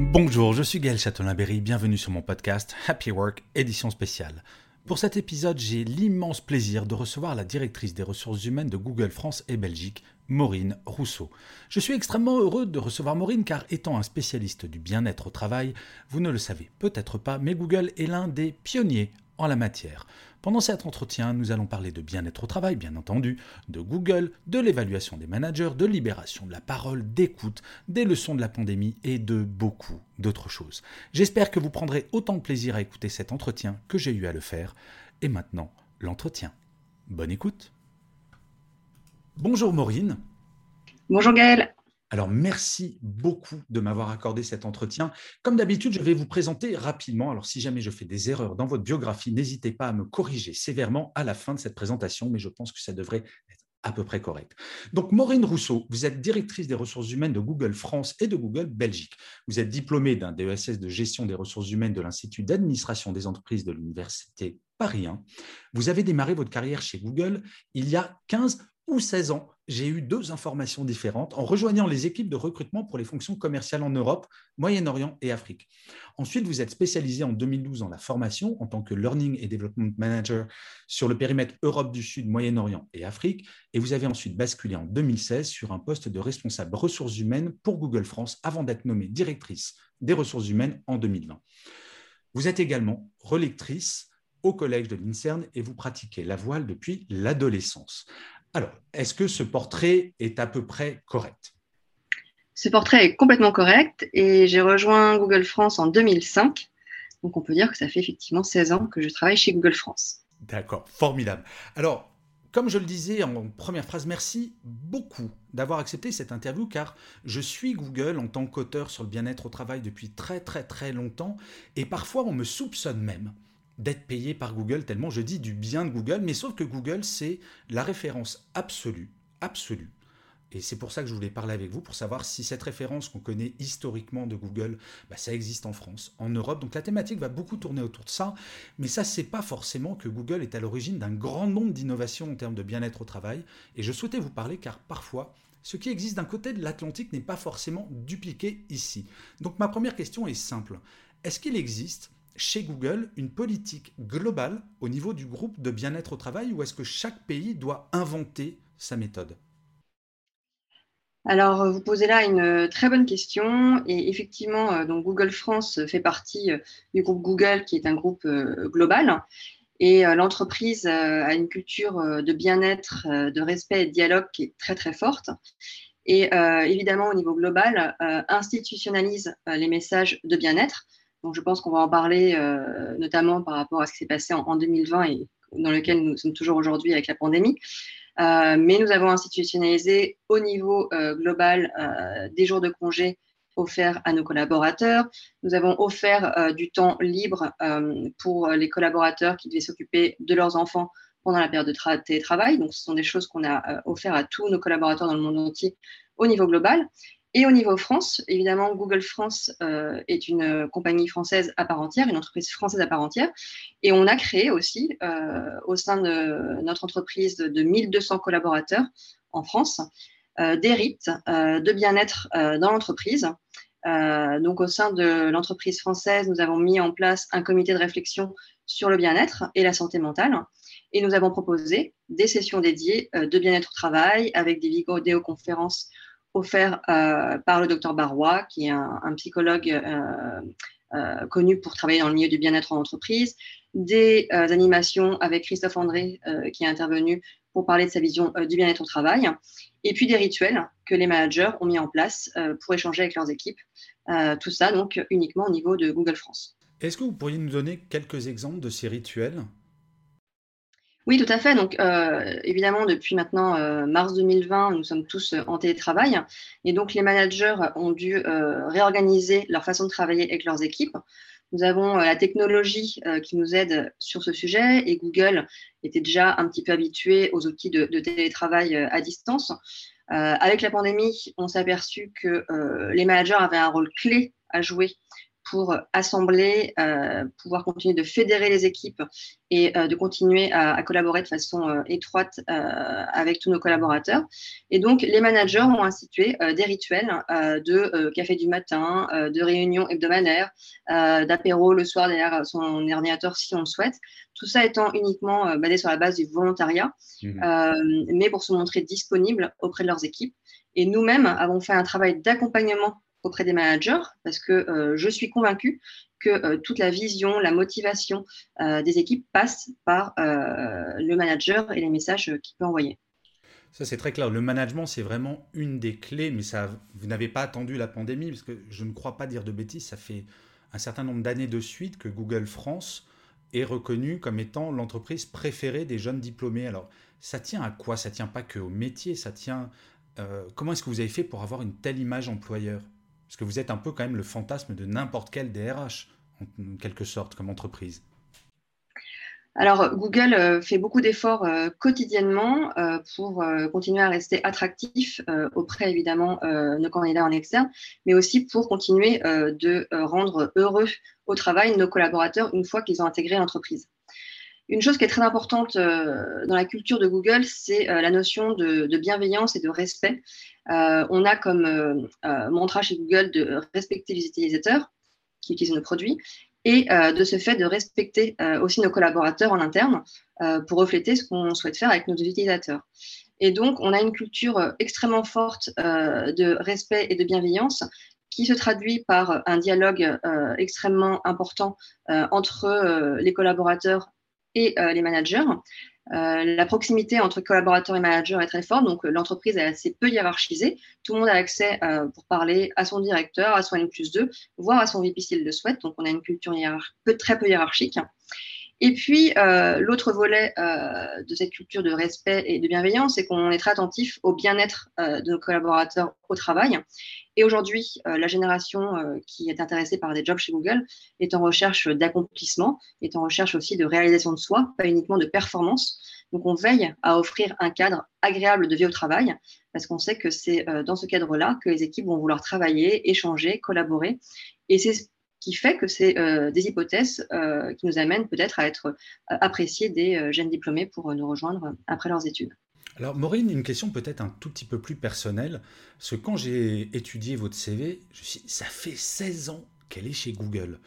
Bonjour, je suis Gaël Châtelain-Berry, bienvenue sur mon podcast Happy Work, édition spéciale. Pour cet épisode, j'ai l'immense plaisir de recevoir la directrice des ressources humaines de Google France et Belgique, Maureen Rousseau. Je suis extrêmement heureux de recevoir Maureen car étant un spécialiste du bien-être au travail, vous ne le savez peut-être pas, mais Google est l'un des pionniers en la matière. Pendant cet entretien, nous allons parler de bien-être au travail, bien entendu, de Google, de l'évaluation des managers, de libération de la parole, d'écoute, des leçons de la pandémie et de beaucoup d'autres choses. J'espère que vous prendrez autant de plaisir à écouter cet entretien que j'ai eu à le faire. Et maintenant, l'entretien. Bonne écoute. Bonjour Maureen. Bonjour Gaël. Alors, merci beaucoup de m'avoir accordé cet entretien. Comme d'habitude, je vais vous présenter rapidement. Alors, si jamais je fais des erreurs dans votre biographie, n'hésitez pas à me corriger sévèrement à la fin de cette présentation, mais je pense que ça devrait être à peu près correct. Donc, Maureen Rousseau, vous êtes directrice des ressources humaines de Google France et de Google Belgique. Vous êtes diplômée d'un DESS de gestion des ressources humaines de l'Institut d'administration des entreprises de l'Université Paris 1. Vous avez démarré votre carrière chez Google il y a 15 ou 16 ans, j'ai eu deux informations différentes en rejoignant les équipes de recrutement pour les fonctions commerciales en Europe, Moyen-Orient et Afrique. Ensuite, vous êtes spécialisé en 2012 dans la formation en tant que Learning et Development Manager sur le périmètre Europe du Sud, Moyen-Orient et Afrique. Et vous avez ensuite basculé en 2016 sur un poste de responsable ressources humaines pour Google France avant d'être nommée directrice des ressources humaines en 2020. Vous êtes également relectrice au collège de l'INSERN et vous pratiquez la voile depuis l'adolescence. Alors, est-ce que ce portrait est à peu près correct? Ce portrait est complètement correct et j'ai rejoint Google France en 2005. Donc, on peut dire que ça fait effectivement 16 ans que je travaille chez Google France. D'accord, formidable. Alors, comme je le disais en première phrase, merci beaucoup d'avoir accepté cette interview car je suis Google en tant qu'auteur sur le bien-être au travail depuis très très très longtemps et parfois on me soupçonne même d'être payé par Google, tellement je dis du bien de Google, mais sauf que Google, c'est la référence absolue, absolue. Et c'est pour ça que je voulais parler avec vous, pour savoir si cette référence qu'on connaît historiquement de Google, bah, ça existe en France, en Europe. Donc la thématique va beaucoup tourner autour de ça, mais ça, c'est pas forcément que Google est à l'origine d'un grand nombre d'innovations en termes de bien-être au travail. Et je souhaitais vous parler car parfois, ce qui existe d'un côté de l'Atlantique n'est pas forcément dupliqué ici. Donc ma première question est simple. Est-ce qu'il existe chez Google une politique globale au niveau du groupe de bien-être au travail ou est-ce que chaque pays doit inventer sa méthode? Alors, vous posez là une très bonne question. Et effectivement, euh, Google France fait partie euh, du groupe Google, qui est un groupe euh, global. Et l'entreprise a une culture de bien-être, de respect et de dialogue qui est très, très forte. Et évidemment, au niveau global, institutionnalise les messages de bien-être donc, je pense qu'on va en parler euh, notamment par rapport à ce qui s'est passé en, 2020 et dans lequel nous sommes toujours aujourd'hui avec la pandémie. Euh, mais nous avons institutionnalisé au niveau euh, global des jours de congé offerts à nos collaborateurs. Nous avons offert du temps libre pour les collaborateurs qui devaient s'occuper de leurs enfants pendant la période de télétravail. Donc, ce sont des choses qu'on a offertes à tous nos collaborateurs dans le monde entier au niveau global. Et au niveau France, évidemment, Google France euh, est une euh, compagnie française à part entière, une entreprise française à part entière. Et on a créé aussi, euh, au sein de notre entreprise de 1200 collaborateurs en France, des rites de bien-être dans l'entreprise. donc, au sein de l'entreprise française, nous avons mis en place un comité de réflexion sur le bien-être et la santé mentale. Et nous avons proposé des sessions dédiées de bien-être au travail avec des vidéoconférences offert euh, par le docteur Barrois, qui est un, psychologue euh, euh, connu pour travailler dans le milieu du bien-être en entreprise, des animations avec Christophe André, qui est intervenu pour parler de sa vision du bien-être au travail, et puis des rituels que les managers ont mis en place pour échanger avec leurs équipes. tout ça, donc, uniquement au niveau de Google France. Est-ce que vous pourriez nous donner quelques exemples de ces rituels? Oui, tout à fait. Donc, euh, évidemment, depuis maintenant euh, mars 2020, nous sommes tous euh, en télétravail. Et donc, les managers ont dû réorganiser leur façon de travailler avec leurs équipes. Nous avons la technologie qui nous aide sur ce sujet et Google était déjà un petit peu habitué aux outils de, de télétravail à distance. avec la pandémie, on s'est aperçu que les managers avaient un rôle clé à jouer pour assembler, euh, pouvoir continuer de fédérer les équipes et euh, de continuer à, collaborer de façon euh, étroite avec tous nos collaborateurs. Et donc, les managers ont institué des rituels de café du matin, de réunions hebdomadaires, d'apéro le soir derrière son ordinateur si on le souhaite. Tout ça étant uniquement basé sur la base du volontariat, mmh. mais pour se montrer disponible auprès de leurs équipes. Et nous-mêmes avons fait un travail d'accompagnement auprès des managers parce que euh, je suis convaincue que euh, toute la vision, la motivation euh, des équipes passe par le manager et les messages qu'il peut envoyer. Ça, c'est très clair. Le management, c'est vraiment une des clés, mais ça, vous n'avez pas attendu la pandémie, parce que je ne crois pas dire de bêtises, ça fait un certain nombre d'années de suite que Google France est reconnu comme étant l'entreprise préférée des jeunes diplômés. Alors, ça tient à quoi? Ça tient pas que au métier, ça tient... comment est-ce que vous avez fait pour avoir une telle image employeur? Parce que vous êtes un peu quand même le fantasme de n'importe quel DRH, en quelque sorte, comme entreprise. Alors, Google euh, fait beaucoup d'efforts euh, quotidiennement euh, pour continuer à rester attractif auprès, évidemment, de nos candidats en externe, mais aussi pour continuer de rendre heureux au travail nos collaborateurs une fois qu'ils ont intégré l'entreprise. Une chose qui est très importante dans la culture de Google, c'est la notion de, bienveillance et de respect. Euh, on a comme euh, euh, mantra chez Google de respecter les utilisateurs qui utilisent nos produits et de ce fait de respecter aussi nos collaborateurs en interne pour refléter ce qu'on souhaite faire avec nos utilisateurs. Et donc, on a une culture extrêmement forte de respect et de bienveillance qui se traduit par un dialogue extrêmement important entre les collaborateurs et les managers. Euh, la proximité entre collaborateurs et managers est très forte, donc euh, l'entreprise est assez peu hiérarchisée. Tout le monde a accès euh, pour parler à son directeur, à son N plus 2, voire à son VP s'il le souhaite. Donc on a une culture très peu hiérarchique. Et puis, euh, l'autre volet euh, de cette culture de respect et de bienveillance, c'est qu'on est très attentif au bien-être euh, de nos collaborateurs au travail. Et aujourd'hui, la génération qui est intéressée par des jobs chez Google est en recherche d'accomplissement, est en recherche aussi de réalisation de soi, pas uniquement de performance. Donc, on veille à offrir un cadre agréable de vie au travail, parce qu'on sait que c'est dans ce cadre-là que les équipes vont vouloir travailler, échanger, collaborer. Et c'est qui fait que c'est euh, des hypothèses euh, qui nous amènent peut-être à être euh, appréciés des jeunes diplômés pour nous rejoindre après leurs études. Alors Maureen, une question peut-être un tout petit peu plus personnelle, parce que quand j'ai étudié votre CV, je me suis ça fait 16 ans qu'elle est chez Google.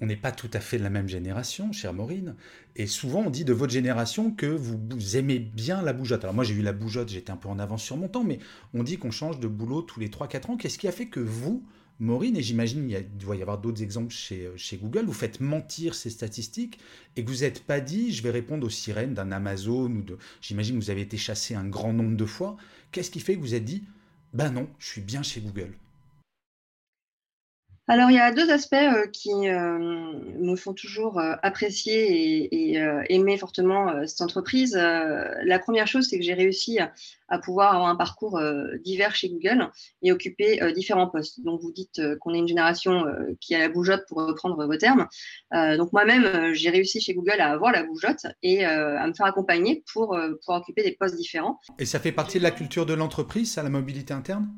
On n'est pas tout à fait de la même génération, chère Maureen, et souvent on dit de votre génération que vous aimez bien la bougeotte. Alors moi j'ai eu la bougeotte, j'étais un peu en avance sur mon temps, mais on dit qu'on change de boulot tous les 3-4 ans. Qu'est-ce qui a fait que vous, Maureen, et j'imagine qu'il doit y avoir d'autres exemples chez, euh, chez, Google, vous faites mentir ces statistiques et que vous n'êtes pas dit, je vais répondre aux sirènes d'un Amazon ou de... J'imagine que vous avez été chassé un grand nombre de fois. Qu'est-ce qui fait que vous êtes dit, ben non, je suis bien chez Google? Alors, il y a deux aspects euh, qui euh, me font toujours euh, apprécier et, aimer fortement cette entreprise. la première chose, c'est que j'ai réussi à, pouvoir avoir un parcours divers chez Google et occuper différents postes. Donc, vous dites qu'on est une génération qui a la bougeotte, pour reprendre vos termes. donc, moi-même, j'ai réussi chez Google à avoir la bougeotte et à me faire accompagner pour, pour occuper des postes différents. Et ça fait partie de la culture de l'entreprise, ça, la mobilité interne?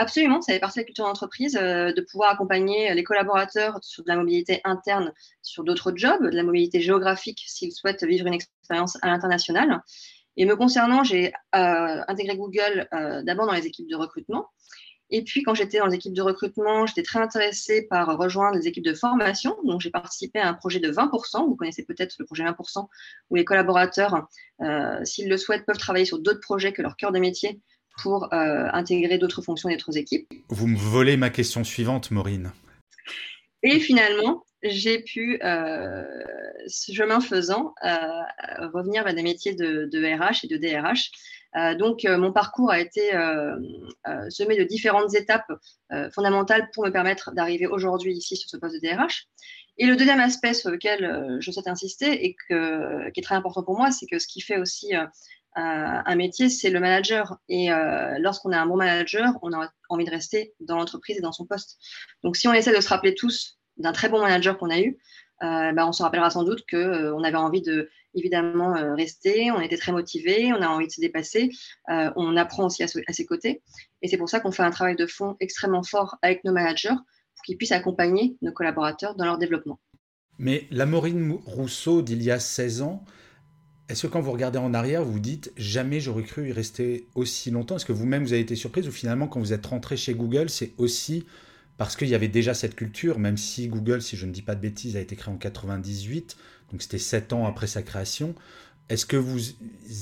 Absolument, ça fait partie de la culture d'entreprise euh, de pouvoir accompagner les collaborateurs sur de la mobilité interne, sur d'autres jobs, de la mobilité géographique s'ils souhaitent vivre une expérience à l'international. Et me concernant, j'ai euh, intégré Google euh, d'abord dans les équipes de recrutement. Et puis, quand j'étais dans les équipes de recrutement, j'étais très intéressée par rejoindre les équipes de formation. Donc, j'ai participé à un projet de 20%. Vous connaissez peut-être le projet 20%, où les collaborateurs, s'ils le souhaitent, peuvent travailler sur d'autres projets que leur cœur de métier pour euh, intégrer d'autres fonctions d'autres équipes. Vous me volez ma question suivante, Maureen. Et finalement, j'ai pu, ce chemin faisant, revenir vers des métiers de, de, RH et de DRH. donc, mon parcours a été semé de différentes étapes fondamentales pour me permettre d'arriver aujourd'hui ici sur ce poste de DRH. Et le deuxième aspect sur lequel je souhaite insister et que, qui est très important pour moi, c'est que ce qui fait aussi un métier, c'est le manager. Et euh, lorsqu'on a un bon manager, on a envie de rester dans l'entreprise et dans son poste. Donc, si on essaie de se rappeler tous d'un très bon manager qu'on a eu, euh, bah, on se rappellera sans doute qu'on euh, on avait envie de évidemment rester, on était très motivé, on a envie de se dépasser, on apprend aussi à, à ses côtés. Et c'est pour ça qu'on fait un travail de fond extrêmement fort avec nos managers pour qu'ils puissent accompagner nos collaborateurs dans leur développement. Mais la Maureen Rousseau d'il y a 16 ans, est-ce que quand vous regardez en arrière, vous vous dites jamais j'aurais cru y rester aussi longtemps? Est-ce que vous-même vous avez été surprise ou finalement quand vous êtes rentré chez Google, c'est aussi parce qu'il y avait déjà cette culture, même si Google, si je ne dis pas de bêtises, a été créé en 98, donc c'était sept ans après sa création. Est-ce que vous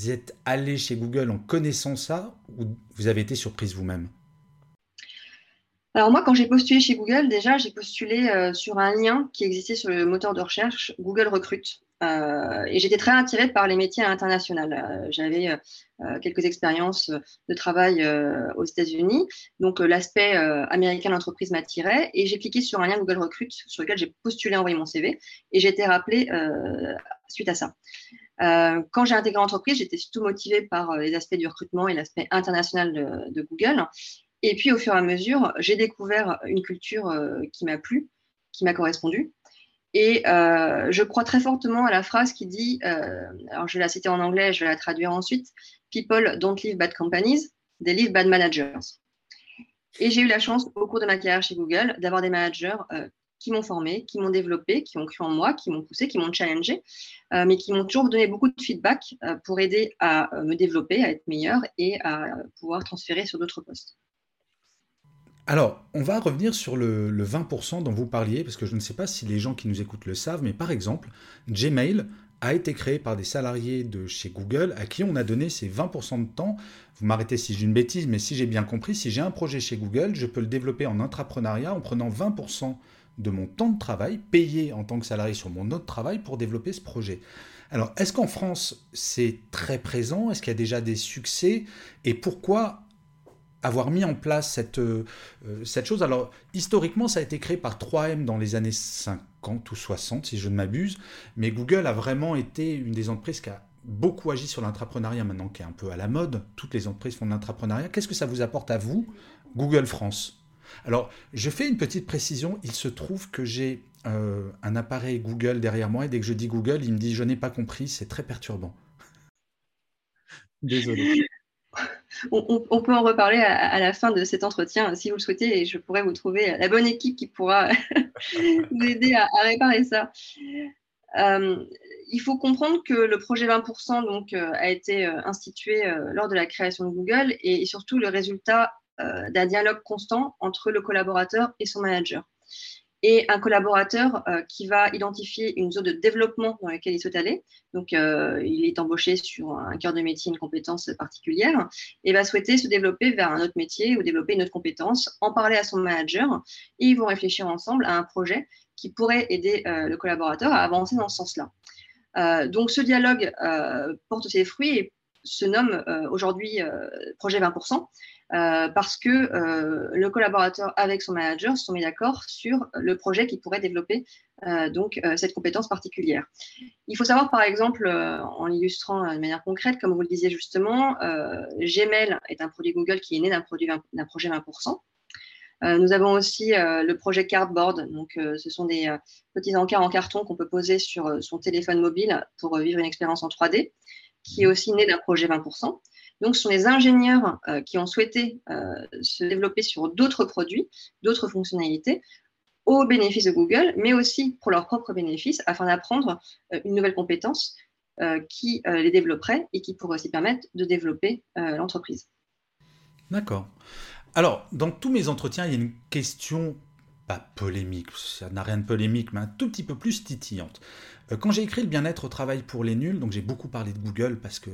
êtes allé chez Google en connaissant ça ou vous avez été surprise vous-même? Alors moi, quand j'ai postulé chez Google, déjà, j'ai postulé euh, sur un lien qui existait sur le moteur de recherche Google Recrute. Euh, et j'étais très attirée par les métiers internationaux. Euh, j'avais euh, quelques expériences de travail aux États-Unis, donc l'aspect américain de l'entreprise m'attirait. Et j'ai cliqué sur un lien Google Recruit sur lequel j'ai postulé, envoyé mon CV, et j'ai été rappelée suite à ça. quand j'ai intégré l'entreprise, j'étais surtout motivée par les aspects du recrutement et l'aspect international de, de, Google. Et puis, au fur et à mesure, j'ai découvert une culture qui m'a plu, qui m'a correspondu. Et euh, je crois très fortement à la phrase qui dit, euh, alors je vais la citer en anglais, je vais la traduire ensuite, People don't live bad companies, they live bad managers. Et j'ai eu la chance au cours de ma carrière chez Google d'avoir des managers euh, qui m'ont formé, qui m'ont développé, qui ont cru en moi, qui m'ont poussé, qui m'ont challengé, mais qui m'ont toujours donné beaucoup de feedback pour aider à me développer, à être meilleur et à pouvoir transférer sur d'autres postes. Alors, on va revenir sur le, 20% dont vous parliez, parce que je ne sais pas si les gens qui nous écoutent le savent, mais par exemple, Gmail a été créé par des salariés de chez Google à qui on a donné ces 20% de temps. Vous m'arrêtez si j'ai une bêtise, mais si j'ai bien compris, si j'ai un projet chez Google, je peux le développer en intrapreneuriat en prenant 20% de mon temps de travail, payé en tant que salarié sur mon autre travail pour développer ce projet. Alors, est-ce qu'en France, c'est très présent? Est-ce qu'il y a déjà des succès? Et pourquoi avoir mis en place cette, euh, euh, cette chose. Alors, historiquement, ça a été créé par 3M dans les années 50 ou 60, si je ne m'abuse, mais Google a vraiment été une des entreprises qui a beaucoup agi sur l'entrepreneuriat maintenant, qui est un peu à la mode. Toutes les entreprises font de l'entrepreneuriat. Qu'est-ce que ça vous apporte à vous, Google France? Alors, je fais une petite précision. Il se trouve que j'ai euh, un appareil Google derrière moi, et dès que je dis Google, il me dit je n'ai pas compris, c'est très perturbant. Désolé on, peut en reparler à, la fin de cet entretien si vous le souhaitez et je pourrais vous trouver la bonne équipe qui pourra vous aider à, réparer ça. Euh, il faut comprendre que le projet 20% donc, euh, a été euh, institué lors de la création de Google et surtout le résultat d'un dialogue constant entre le collaborateur et son manager et un collaborateur euh, qui va identifier une zone de développement dans laquelle il souhaite aller. Donc, euh, il est embauché sur un cœur de métier, une compétence particulière, et va souhaiter se développer vers un autre métier ou développer une autre compétence, en parler à son manager, et ils vont réfléchir ensemble à un projet qui pourrait aider euh, le collaborateur à avancer dans ce sens-là. donc, ce dialogue porte ses fruits et se nomme aujourd'hui projet 20%. Euh, parce que euh, le collaborateur avec son manager se sont mis d'accord sur le projet qui pourrait développer euh, donc cette compétence particulière. Il faut savoir par exemple, en l'illustrant de manière concrète, comme vous le disiez justement, Gmail est un produit Google qui est né d'un projet 20%. nous avons aussi le projet Cardboard. Donc, ce sont des petits encarts en carton qu'on peut poser sur son téléphone mobile pour vivre une expérience en 3D, qui est aussi né d'un projet 20%. Donc, ce sont les ingénieurs euh, qui ont souhaité euh, se développer sur d'autres produits, d'autres fonctionnalités, au bénéfice de Google, mais aussi pour leurs propres bénéfices, afin d'apprendre euh, une nouvelle compétence qui les développerait et qui pourrait aussi permettre de développer l'entreprise. D'accord. Alors, dans tous mes entretiens, il y a une question pas polémique, ça n'a rien de polémique, mais un tout petit peu plus titillante. Euh, quand j'ai écrit le bien-être au travail pour les nuls, donc j'ai beaucoup parlé de Google parce que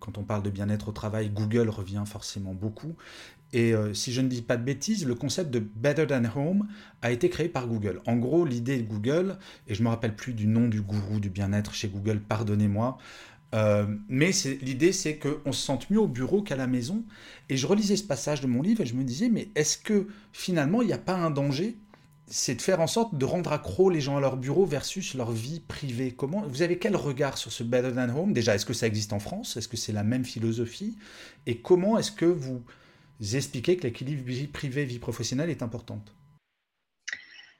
quand on parle de bien-être au travail, Google revient forcément beaucoup. Et euh, si je ne dis pas de bêtises, le concept de Better Than Home a été créé par Google. En gros, l'idée de Google, et je me rappelle plus du nom du gourou du bien-être chez Google, pardonnez-moi, euh, mais l'idée, c'est qu'on se sente mieux au bureau qu'à la maison. Et je relisais ce passage de mon livre et je me disais, mais est-ce que finalement, il n'y a pas un danger c'est de faire en sorte de rendre accro les gens à leur bureau versus leur vie privée. Comment vous avez quel regard sur ce Better Than Home? Déjà, est-ce que ça existe en France? Est-ce que c'est la même philosophie? Et comment est-ce que vous expliquez que l'équilibre vie privée vie professionnelle est importante?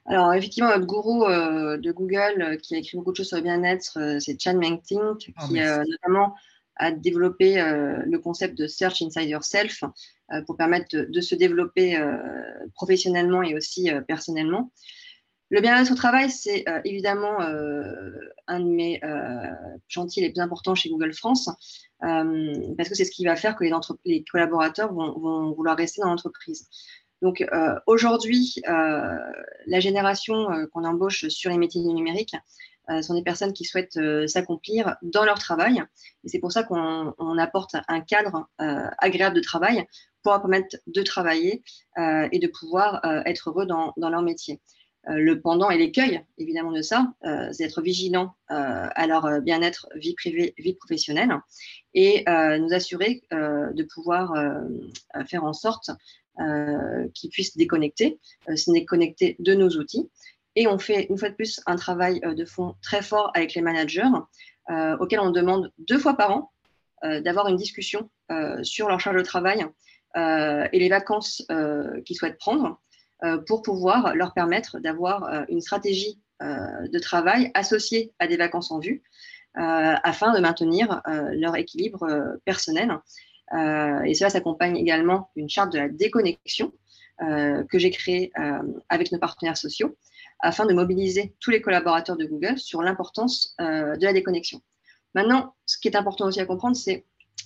Alors, effectivement, notre gourou euh, de Google euh, qui a écrit beaucoup de choses sur le bien-être, euh, c'est Chan Mengting, ah, qui notamment a développé le concept de Search Inside Yourself pour permettre de, se développer professionnellement et aussi personnellement. Le bien-être au travail, c'est évidemment un de mes chantiers les plus importants chez Google France, parce que c'est ce qui va faire que les, collaborateurs vont, vouloir rester dans l'entreprise. Donc euh, aujourd'hui, euh, la génération euh, qu'on embauche sur les métiers du numérique sont des personnes qui souhaitent s'accomplir dans leur travail. Et c'est pour ça qu'on apporte un cadre agréable de travail pour permettre de travailler et de pouvoir être heureux dans, leur métier. le pendant et l'écueil, évidemment, de ça, c'est d'être vigilant à leur bien-être vie privée, vie professionnelle et nous assurer de pouvoir faire en sorte euh, qui puissent déconnecter, euh, se déconnecter de nos outils. Et on fait une fois de plus un travail euh, de fond très fort avec les managers, auxquels on demande deux fois par an d'avoir une discussion sur leur charge de travail et les vacances qu'ils souhaitent prendre pour pouvoir leur permettre d'avoir une stratégie de travail associée à des vacances en vue afin de maintenir leur équilibre personnel. Euh, et cela s'accompagne également d'une charte de la déconnexion euh, que j'ai créée euh, avec nos partenaires sociaux afin de mobiliser tous les collaborateurs de Google sur l'importance de la déconnexion. Maintenant, ce qui est important aussi à comprendre, c'est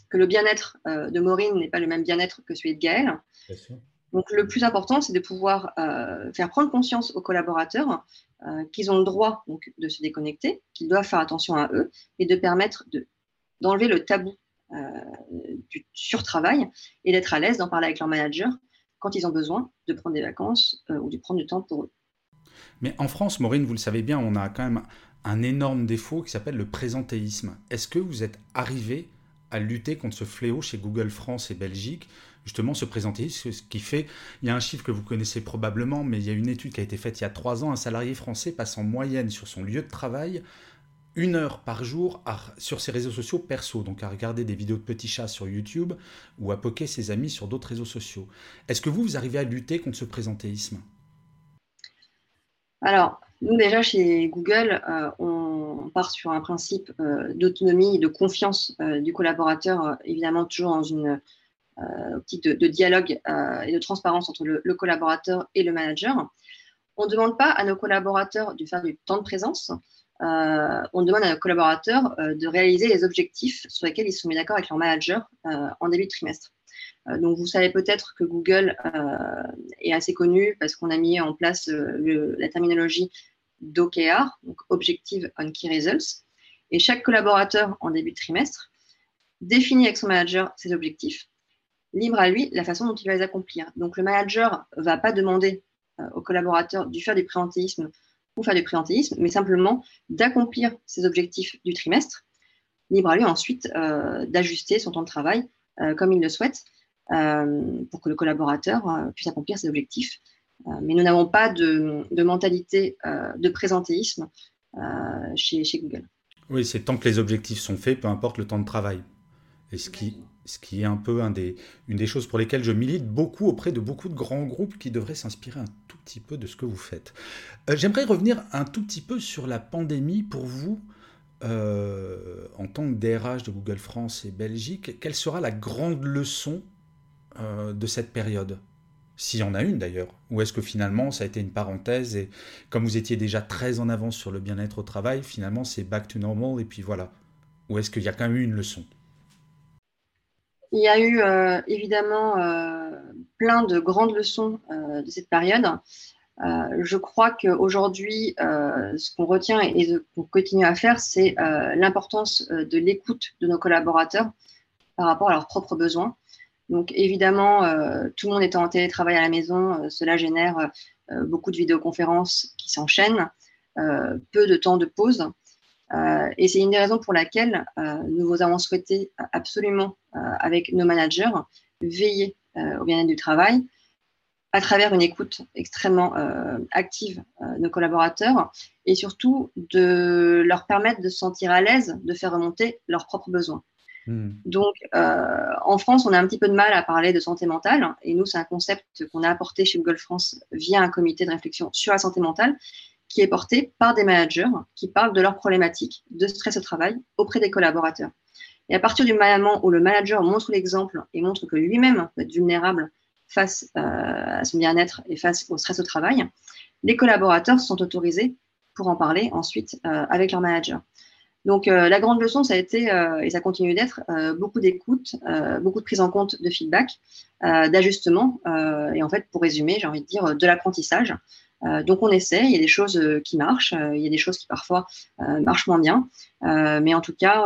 que le bien-être de Maureen n'est pas le même bien-être que celui de Gaël. Donc, le plus important, c'est de pouvoir faire prendre conscience aux collaborateurs qu'ils ont le droit donc, de se déconnecter, qu'ils doivent faire attention à eux et de permettre d'enlever le tabou euh, du surtravail et d'être à l'aise d'en parler avec leur manager quand ils ont besoin de prendre des vacances euh, ou de prendre du temps pour eux. Mais en France, Maureen, vous le savez bien, on a quand même un énorme défaut qui s'appelle le présentéisme. Est-ce que vous êtes arrivé à lutter contre ce fléau chez Google France et Belgique? Justement, ce présentéisme, ce qui fait, il y a un chiffre que vous connaissez probablement, mais il y a une étude qui a été faite il y a trois ans, un salarié français passe en moyenne sur son lieu de travail une heure par jour sur ses réseaux sociaux perso, donc à regarder des vidéos de petits chats sur YouTube ou à poker ses amis sur d'autres réseaux sociaux. Est-ce que vous, vous arrivez à lutter contre ce présentéisme? Alors, nous déjà chez Google, euh, on part sur un principe euh, d'autonomie et de confiance euh, du collaborateur, évidemment toujours dans une optique de, dialogue et de transparence entre le, le, collaborateur et le manager. On ne demande pas à nos collaborateurs de faire du temps de présence, euh, on demande à nos collaborateurs euh, de réaliser les objectifs sur lesquels ils sont mis d'accord avec leur manager euh, en début de trimestre. donc, vous savez peut-être que Google est assez connu parce qu'on a mis en place la terminologie d'OKR, donc Objective on Key Results. Et chaque collaborateur en début de trimestre définit avec son manager ses objectifs, libre à lui la façon dont il va les accomplir. Donc, le manager ne va pas demander aux collaborateurs de faire du présentéisme ou faire du présentéisme, mais simplement d'accomplir ses objectifs du trimestre. Libre à lui ensuite euh, d'ajuster son temps de travail euh, comme il le souhaite euh, pour que le collaborateur puisse accomplir ses objectifs. mais nous n'avons pas de, mentalité de présentéisme chez, chez Google. Oui, c'est tant que les objectifs sont faits, peu importe le temps de travail. Et ce qui, est un peu une des choses pour lesquelles je milite beaucoup auprès de beaucoup de grands groupes qui devraient s'inspirer un tout petit peu de ce que vous faites. Euh, j'aimerais revenir un tout petit peu sur la pandémie pour vous. Euh, en tant que DRH de Google France et Belgique, quelle sera la grande leçon euh, de cette période? S'il y en a une d'ailleurs. Ou est-ce que finalement ça a été une parenthèse et comme vous étiez déjà très en avance sur le bien-être au travail, finalement c'est back to normal et puis voilà Ou est-ce qu'il y a quand même eu une leçon? Il y a eu euh, évidemment euh, plein de grandes leçons euh, de cette période. je crois qu'aujourd'hui, ce qu'on retient et, qu'on continue à faire, c'est l'importance de l'écoute de nos collaborateurs par rapport à leurs propres besoins. Donc évidemment, tout le monde étant en télétravail à la maison, cela génère beaucoup de vidéoconférences qui s'enchaînent, peu de temps de pause. Euh, et c'est une des raisons pour laquelle euh, nous avons souhaité absolument, euh, avec nos managers, veiller au bien-être du travail à travers une écoute extrêmement active de nos collaborateurs et surtout de leur permettre de se sentir à l'aise de faire remonter leurs propres besoins. Hmm. Donc, en France, on a un petit peu de mal à parler de santé mentale. Et nous, c'est un concept qu'on a apporté chez Google France via un comité de réflexion sur la santé mentale qui est porté par des managers qui parlent de leurs problématiques de stress au travail auprès des collaborateurs. Et à partir du moment où le manager montre l'exemple et montre que lui-même peut être vulnérable face euh, à son bien-être et face au stress au travail, les collaborateurs sont autorisés pour en parler ensuite euh, avec leur manager. Donc euh, la grande leçon, ça a été, et ça continue d'être, beaucoup d'écoute, beaucoup de prise en compte de feedback, d'ajustement, et en fait, pour résumer, j'ai envie de dire, de l'apprentissage. Euh, donc on essaie, il y a des choses euh, qui marchent, euh, il y a des choses qui parfois marchent moins bien, mais en tout cas,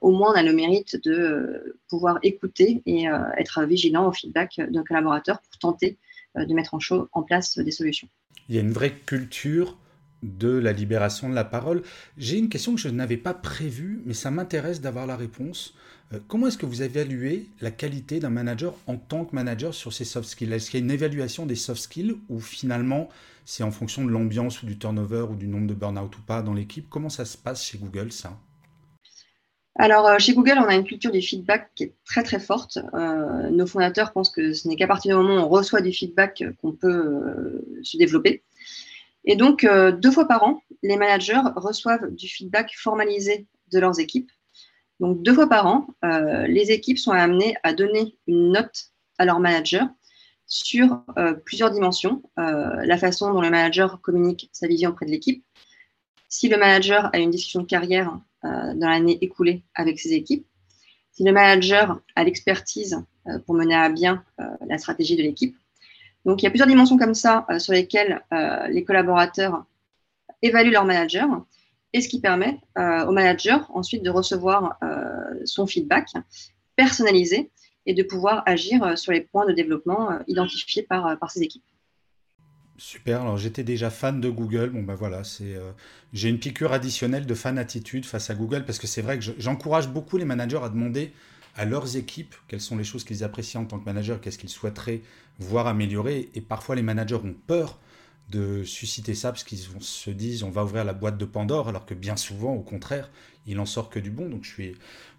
au moins on a le mérite de pouvoir écouter et être vigilant au feedback de nos collaborateurs pour tenter de mettre en, en place des solutions. Il y a une vraie culture de la libération de la parole. J'ai une question que je n'avais pas prévue, mais ça m'intéresse d'avoir la réponse. Euh, comment est-ce que vous évaluez la qualité d'un manager en tant que manager sur ses soft skills? Est-ce qu'il y a une évaluation des soft skills ou finalement c'est en fonction de l'ambiance ou du turnover ou du nombre de burn-out ou pas dans l'équipe? Comment ça se passe chez Google ça? Alors, euh, chez Google, on a une culture du feedback qui est très très forte. Euh, nos fondateurs pensent que ce n'est qu'à partir du moment où on reçoit du feedback qu'on peut se développer. Et donc, deux fois par an, les managers reçoivent du feedback formalisé de leurs équipes donc, deux fois par an, euh, les équipes sont amenées à donner une note à leur manager sur euh, plusieurs dimensions. Euh, la façon dont le manager communique sa vision auprès de l'équipe. Si le manager a une discussion de carrière dans l'année écoulée avec ses équipes. Si le manager a l'expertise pour mener à bien la stratégie de l'équipe. Donc, il y a plusieurs dimensions comme ça sur lesquelles les collaborateurs évaluent leur manager et ce qui permet euh, au manager ensuite de recevoir euh, son feedback personnalisé et de pouvoir agir euh, sur les points de développement identifiés par, par ses équipes. Super, alors j'étais déjà fan de Google, bon ben voilà, j'ai une piqûre additionnelle de fan attitude face à Google parce que c'est vrai que j'encourage beaucoup les managers à demander à leurs équipes quelles sont les choses qu'ils apprécient en tant que manager, qu'est-ce qu'ils souhaiteraient voir améliorer. Et parfois les managers ont peur de susciter ça parce qu'ils se disent on va ouvrir la boîte de Pandore alors que bien souvent au contraire il en sort que du bon. Donc je suis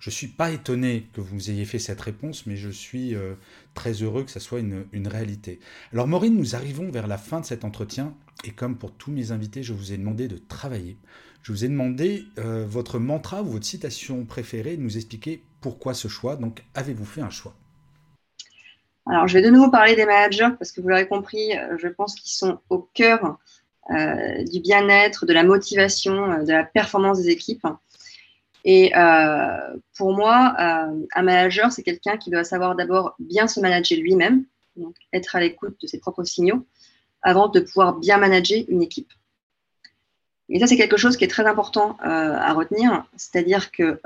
suis pas étonné que vous ayez fait cette réponse mais je suis euh, très heureux que ça soit une, une, réalité. Alors Maureen nous arrivons vers la fin de cet entretien. Et comme pour tous mes invités je vous ai demandé de travailler. Je vous ai demandé euh, votre mantra ou votre citation préférée de nous expliquer pourquoi ce choix. Donc avez-vous fait un choix? Alors, je vais de nouveau parler des managers parce que vous l'aurez compris, euh, je pense qu'ils sont au cœur euh, du bien-être, de la motivation, euh, de la performance des équipes. Et pour moi, un manager, c'est quelqu'un qui doit savoir d'abord bien se manager lui-même, donc être à l'écoute de ses propres signaux, avant de pouvoir bien manager une équipe. Et ça, c'est quelque chose qui est très important à retenir, c'est-à-dire que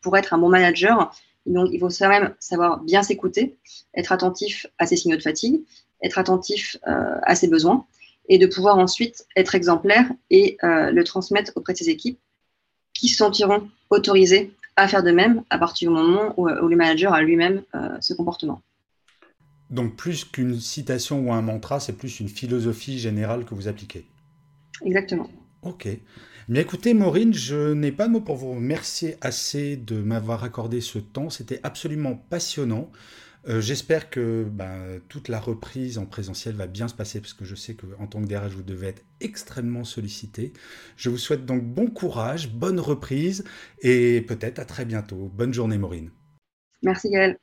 pour être un bon manager, donc, il faut quand même savoir bien s'écouter, être attentif à ses signaux de fatigue, être attentif euh, à ses besoins et de pouvoir ensuite être exemplaire et euh, le transmettre auprès de ses équipes qui se sentiront autorisées à faire de même à partir du moment où, le manager a lui-même euh, ce comportement. Donc plus qu'une citation ou un mantra, c'est plus une philosophie générale que vous appliquez? Exactement. Ok. Mais écoutez, Maureen, je n'ai pas de mots pour vous remercier assez de m'avoir accordé ce temps. C'était absolument passionnant. Euh, j'espère que ben, toute la reprise en présentiel va bien se passer parce que je sais qu'en tant que DRH, vous devez être extrêmement sollicité. Je vous souhaite donc bon courage, bonne reprise et peut-être à très bientôt. Bonne journée, Maureen. Merci, Gaël.